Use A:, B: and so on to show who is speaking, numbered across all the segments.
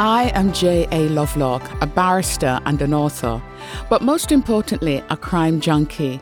A: I am J.A. Lovelock, a barrister and an author, but most importantly, a crime junkie.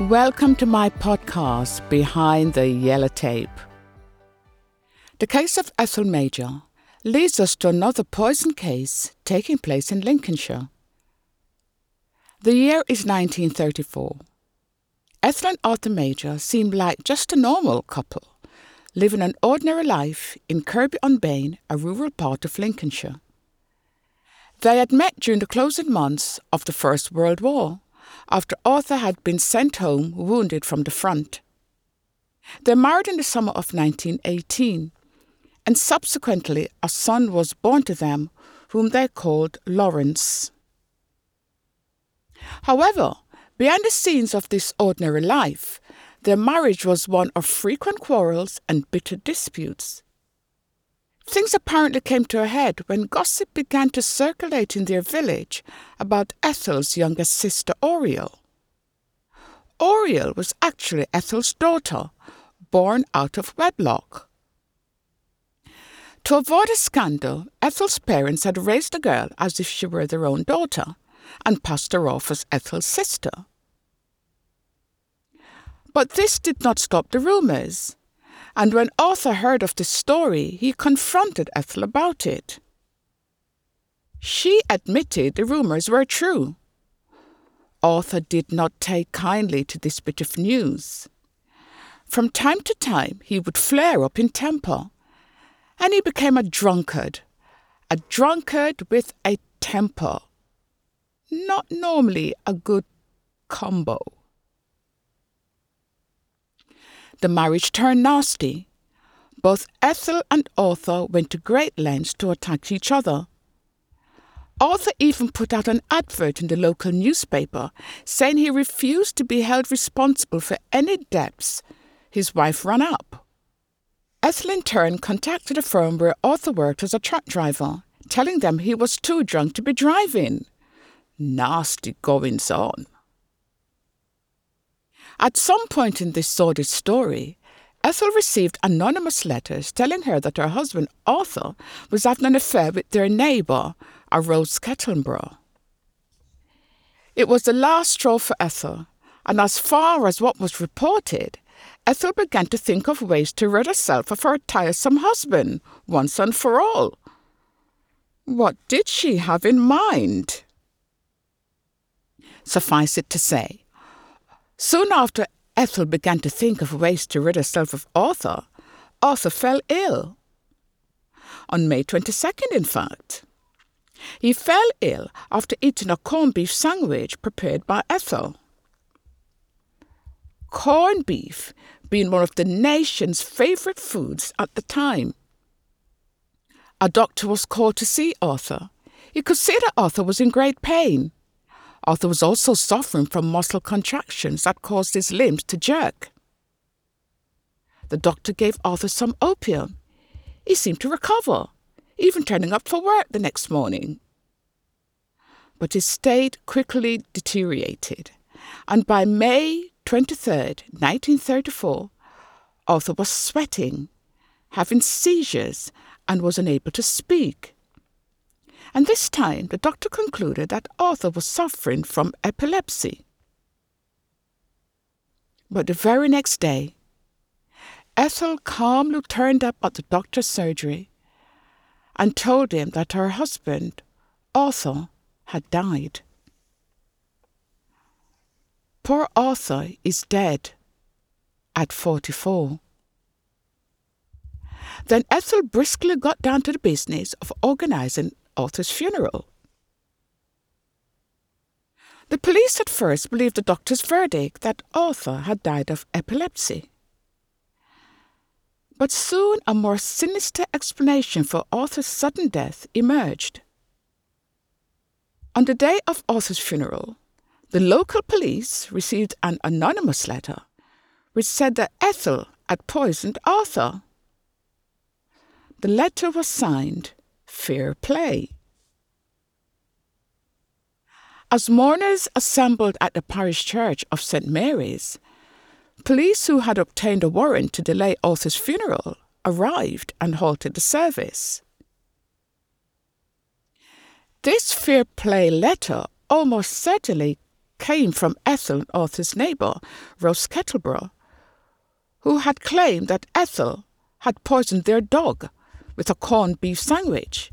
A: Welcome to my podcast, Behind the Yellow Tape. The case of Ethel Major leads us to another poison case taking place in Lincolnshire. The year is 1934. Ethel and Arthur Major seemed like just a normal couple living an ordinary life in Kirkby on Bain, a rural part of Lincolnshire. They had met during the closing months of the First World War, after Arthur had been sent home wounded from the front. They married in the summer of 1918, and subsequently a son was born to them whom they called Lawrence. However, behind the scenes of this ordinary life, their marriage was one of frequent quarrels and bitter disputes. Things apparently came to a head when gossip began to circulate in their village about Ethel's younger sister, Oriel. Oriel was actually Ethel's daughter, born out of wedlock. To avoid a scandal, Ethel's parents had raised the girl as if she were their own daughter and passed her off as Ethel's sister. But this did not stop the rumours, and when Arthur heard of the story, he confronted Ethel about it. She admitted the rumours were true. Arthur did not take kindly to this bit of news. From time to time, he would flare up in temper, and he became a drunkard, a drunkard with a temper. Not normally a good combo. The marriage turned nasty. Both Ethel and Arthur went to great lengths to attack each other. Arthur even put out an advert in the local newspaper saying he refused to be held responsible for any debts his wife ran up. Ethel in turn contacted a firm where Arthur worked as a truck driver, telling them he was too drunk to be driving. Nasty goings on. At some point in this sordid story, Ethel received anonymous letters telling her that her husband, Arthur, was having an affair with their neighbour, a Rose Kettleborough. It was the last straw for Ethel, and as far as what was reported, Ethel began to think of ways to rid herself of her tiresome husband once and for all. What did she have in mind? Suffice it to say, Soon after Ethel began to think of ways to rid herself of Arthur, Arthur fell ill. On May 22nd, in fact. He fell ill after eating a corned beef sandwich prepared by Ethel. Corned beef being one of the nation's favourite foods at the time. A doctor was called to see Arthur. He could see that Arthur was in great pain. Arthur was also suffering from muscle contractions that caused his limbs to jerk. The doctor gave Arthur some opium. He seemed to recover, even turning up for work the next morning. But his state quickly deteriorated, and by May 23, 1934, Arthur was sweating, having seizures, and was unable to speak and this time the doctor concluded that Arthur was suffering from epilepsy. But the very next day, Ethel calmly turned up at the doctor's surgery and told him that her husband, Arthur, had died. Poor Arthur is dead at 44. Then Ethel briskly got down to the business of organizing Arthur's funeral. The police at first believed the doctor's verdict that Arthur had died of epilepsy. But soon a more sinister explanation for Arthur's sudden death emerged. On the day of Arthur's funeral, the local police received an anonymous letter which said that Ethel had poisoned Arthur. The letter was signed fair play. As mourners assembled at the parish church of St. Mary's, police who had obtained a warrant to delay Arthur's funeral arrived and halted the service. This fair play letter almost certainly came from Ethel, Arthur's neighbour, Rose Kettleborough, who had claimed that Ethel had poisoned their dog with a corned beef sandwich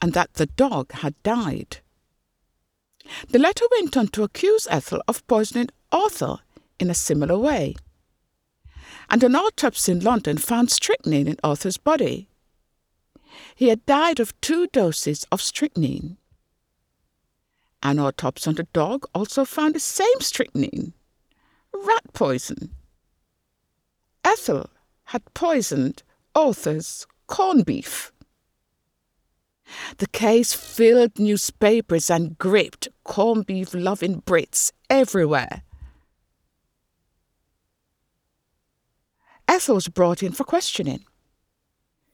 A: and that the dog had died. The letter went on to accuse Ethel of poisoning Arthur in a similar way. And an autopsy in London found strychnine in Arthur's body. He had died of two doses of strychnine. An autopsy on the dog also found the same strychnine rat poison. Ethel had poisoned Arthur's corned beef. The case filled newspapers and gripped corned beef loving Brits everywhere. Ethel was brought in for questioning.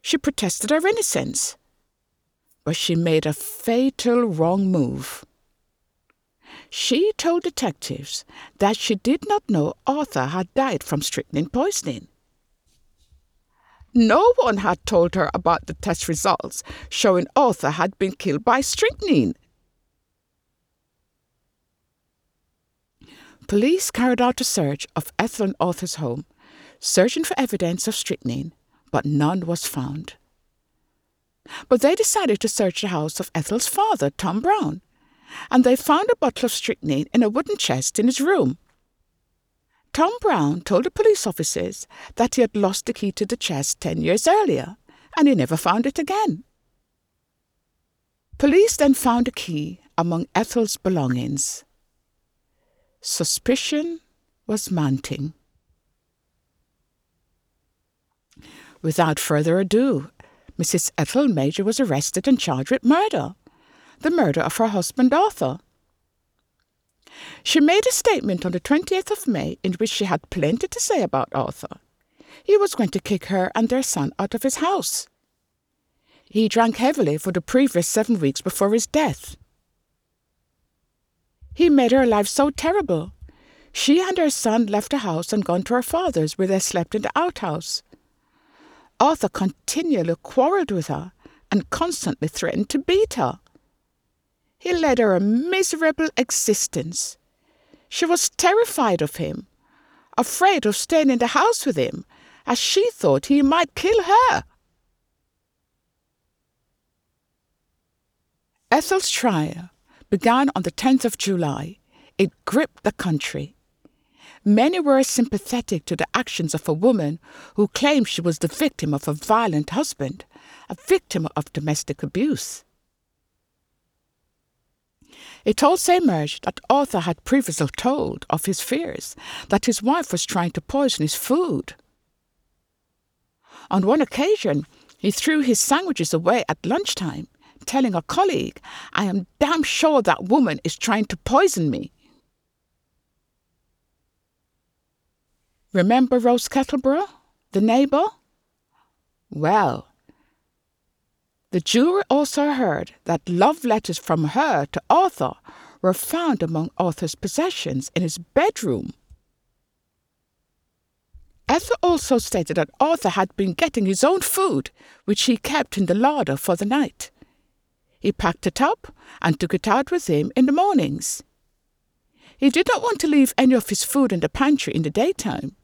A: She protested her innocence, but she made a fatal wrong move. She told detectives that she did not know Arthur had died from strychnine poisoning. No one had told her about the test results showing Arthur had been killed by strychnine. Police carried out a search of Ethel and Arthur's home, searching for evidence of strychnine, but none was found. But they decided to search the house of Ethel's father, Tom Brown, and they found a bottle of strychnine in a wooden chest in his room. Tom Brown told the police officers that he had lost the key to the chest ten years earlier, and he never found it again. Police then found the key among Ethel's belongings. Suspicion was mounting. Without further ado, Mrs. Ethel Major was arrested and charged with murder the murder of her husband Arthur. She made a statement on the 20th of May in which she had plenty to say about Arthur. He was going to kick her and their son out of his house. He drank heavily for the previous seven weeks before his death. He made her life so terrible. She and her son left the house and gone to her father's, where they slept in the outhouse. Arthur continually quarrelled with her and constantly threatened to beat her. He led her a miserable existence. She was terrified of him, afraid of staying in the house with him, as she thought he might kill her. Ethel's trial began on the 10th of July. It gripped the country. Many were sympathetic to the actions of a woman who claimed she was the victim of a violent husband, a victim of domestic abuse. It also emerged that Arthur had previously told of his fears that his wife was trying to poison his food. On one occasion, he threw his sandwiches away at lunchtime, telling a colleague, I am damn sure that woman is trying to poison me. Remember Rose Kettleborough, the neighbour? Well, the jury also heard that love letters from her to Arthur were found among Arthur's possessions in his bedroom. Ethel also stated that Arthur had been getting his own food, which he kept in the larder for the night. He packed it up and took it out with him in the mornings. He did not want to leave any of his food in the pantry in the daytime.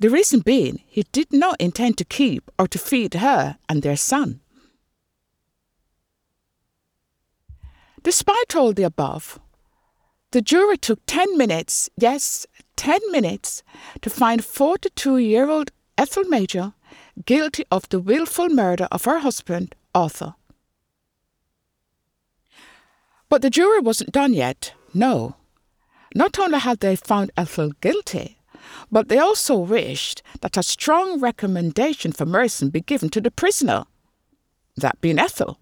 A: The reason being, he did not intend to keep or to feed her and their son. Despite all the above, the jury took 10 minutes, yes, 10 minutes, to find 42 year old Ethel Major guilty of the wilful murder of her husband, Arthur. But the jury wasn't done yet, no. Not only had they found Ethel guilty, but they also wished that a strong recommendation for mercy be given to the prisoner, that being Ethel.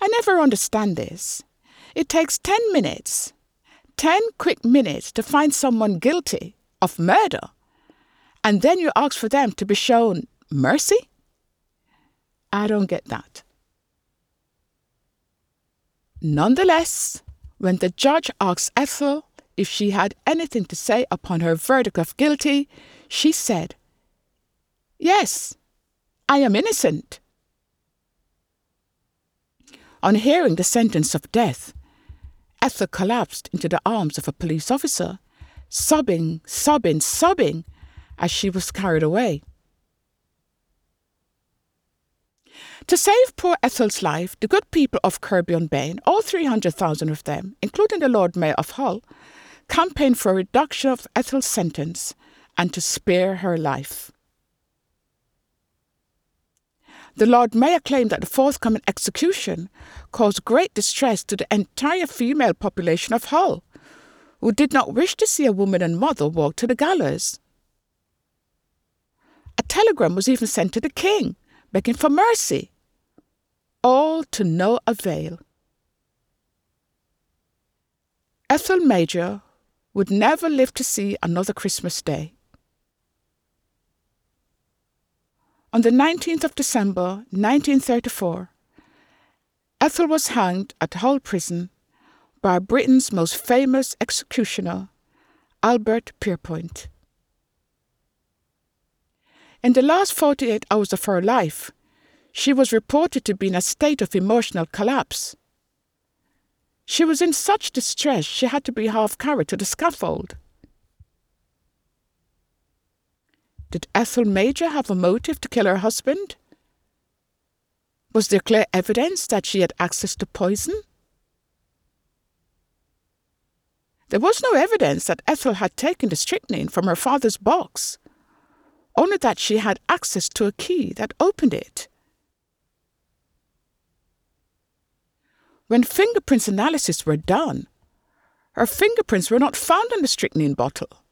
A: I never understand this. It takes 10 minutes, 10 quick minutes to find someone guilty of murder, and then you ask for them to be shown mercy? I don't get that. Nonetheless, when the judge asked Ethel if she had anything to say upon her verdict of guilty, she said, Yes, I am innocent. On hearing the sentence of death, Ethel collapsed into the arms of a police officer, sobbing, sobbing, sobbing as she was carried away. To save poor Ethel's life, the good people of Kirkby-on-Bain, all 300,000 of them, including the Lord Mayor of Hull, campaigned for a reduction of Ethel's sentence and to spare her life. The Lord Mayor claimed that the forthcoming execution caused great distress to the entire female population of Hull, who did not wish to see a woman and mother walk to the gallows. A telegram was even sent to the king, begging for mercy, all to no avail. Ethel Major would never live to see another Christmas Day. On the 19th of December 1934, Ethel was hanged at Hull Prison by Britain's most famous executioner, Albert Pierrepoint. In the last 48 hours of her life, she was reported to be in a state of emotional collapse. She was in such distress she had to be half carried to the scaffold. Did Ethel Major have a motive to kill her husband? Was there clear evidence that she had access to poison? There was no evidence that Ethel had taken the strychnine from her father's box, only that she had access to a key that opened it. When fingerprints analysis were done, her fingerprints were not found in the strychnine bottle.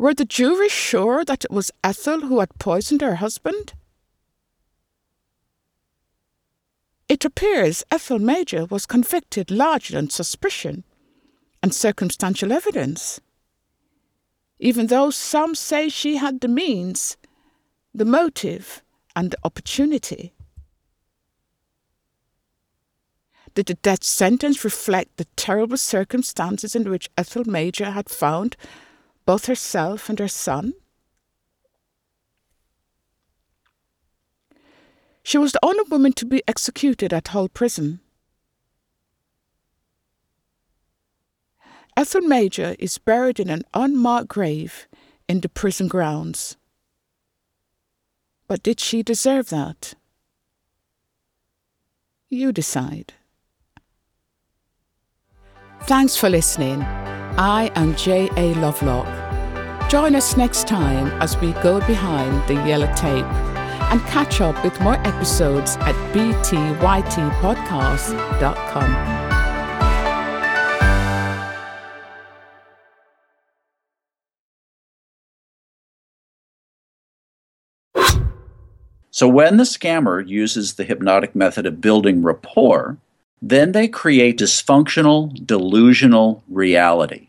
A: Were the jury sure that it was Ethel who had poisoned her husband? It appears Ethel Major was convicted largely on suspicion and circumstantial evidence. Even though some say she had the means, the motive, and the opportunity. Did the death sentence reflect the terrible circumstances in which Ethel Major had found both herself and her son? She was the only woman to be executed at Hull Prison. Ethel Major is buried in an unmarked grave in the prison grounds. But did she deserve that? You decide. Thanks for listening. I am J.A. Lovelock. Join us next time as we go behind the yellow tape and catch up with more episodes at btytpodcast.com.
B: So, when the scammer uses the hypnotic method of building rapport, then they create dysfunctional, delusional reality.